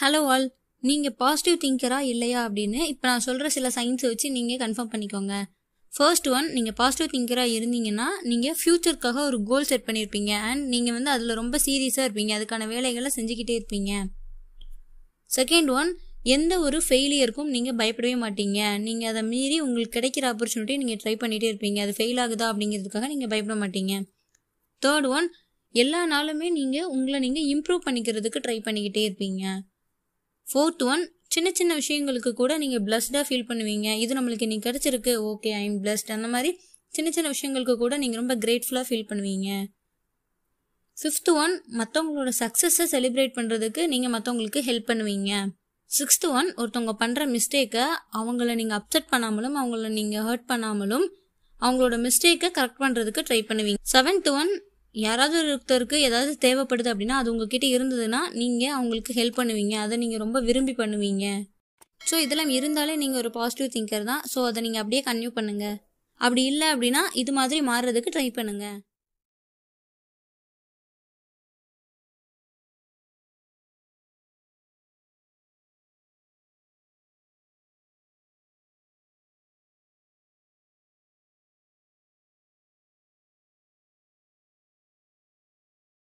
Hello all நீங்கள் positive திங்கரா இல்லையா அப்படின்னு இப்போ நான் சொல்கிற சில சயின்ஸை வச்சு நீங்கள் கன்ஃபார்ம் பண்ணிக்கோங்க. ஃபர்ஸ்ட் ஒன் நீங்கள் பாசிட்டிவ் திங்கராக இருந்தீங்கன்னா நீங்கள் ஃப்யூச்சருக்காக ஒரு கோல் செட் பண்ணியிருப்பீங்க அண்ட் நீங்கள் வந்து அதில் ரொம்ப சீரியஸாக இருப்பீங்க. அதுக்கான வேலைகளை செஞ்சுக்கிட்டே இருப்பீங்க. செகண்ட் ஒன் எந்த ஒரு ஃபெயிலியருக்கும் நீங்கள் பயப்படவே மாட்டீங்க. நீங்கள் அதை மீறி உங்களுக்கு கிடைக்கிற ஆப்பர்ச்சுனிட்டி நீங்கள் ட்ரை பண்ணிகிட்டே இருப்பீங்க. அது ஃபெயில் ஆகுதா அப்படிங்கிறதுக்காக நீங்கள் பயப்பட மாட்டீங்க. தேர்ட் ஒன் எல்லா நாளுமே நீங்கள் உங்களை நீங்கள் இம்ப்ரூவ் பண்ணிக்கிறதுக்கு ட்ரை பண்ணிக்கிட்டே இருப்பீங்க. ஃபோர்த் ஒன் சின்ன சின்ன விஷயங்களுக்கு கூட நீங்கள் பிளஸ்டாக ஃபீல் பண்ணுவீங்க. இது நம்மளுக்கு இன்னைக்கு கிடச்சிருக்கு. ஓகே ஐ எம் பிளஸ்ட் அந்த மாதிரி சின்ன சின்ன விஷயங்களுக்கு கூட நீங்கள் ரொம்ப கிரேட்ஃபுல்லாக ஃபீல் பண்ணுவீங்க. ஃபிஃப்த் ஒன் மற்றவங்களோட சக்ஸஸை செலிப்ரேட் பண்ணுறதுக்கு நீங்கள் மற்றவங்களுக்கு ஹெல்ப் பண்ணுவீங்க. சிக்ஸ்த் ஒன் ஒருத்தவங்க பண்ணுற மிஸ்டேக்கை அவங்கள நீங்கள் அப்செட் பண்ணாமலும் அவங்கள நீங்கள் ஹர்ட் பண்ணாமலும் அவங்களோட மிஸ்டேக்கை கரெக்ட் பண்ணுறதுக்கு ட்ரை பண்ணுவீங்க. செவன்த் ஒன் யாராவது ஒருத்தருக்கு ஏதாவது தேவைப்படுது அப்படின்னா அது உங்ககிட்ட இருந்ததுன்னா நீங்கள் அவங்களுக்கு ஹெல்ப் பண்ணுவீங்க. அதை நீங்கள் ரொம்ப விரும்பி பண்ணுவீங்க. ஸோ இதெல்லாம் இருந்தாலே நீங்கள் ஒரு பாசிட்டிவ் திங்கர் தான். ஸோ அதை நீங்கள் அப்படியே கன்யூ பண்ணுங்கள் அப்படி இல்லை அப்படின்னா இது மாதிரி மாறுறதுக்கு ட்ரை பண்ணுங்கள்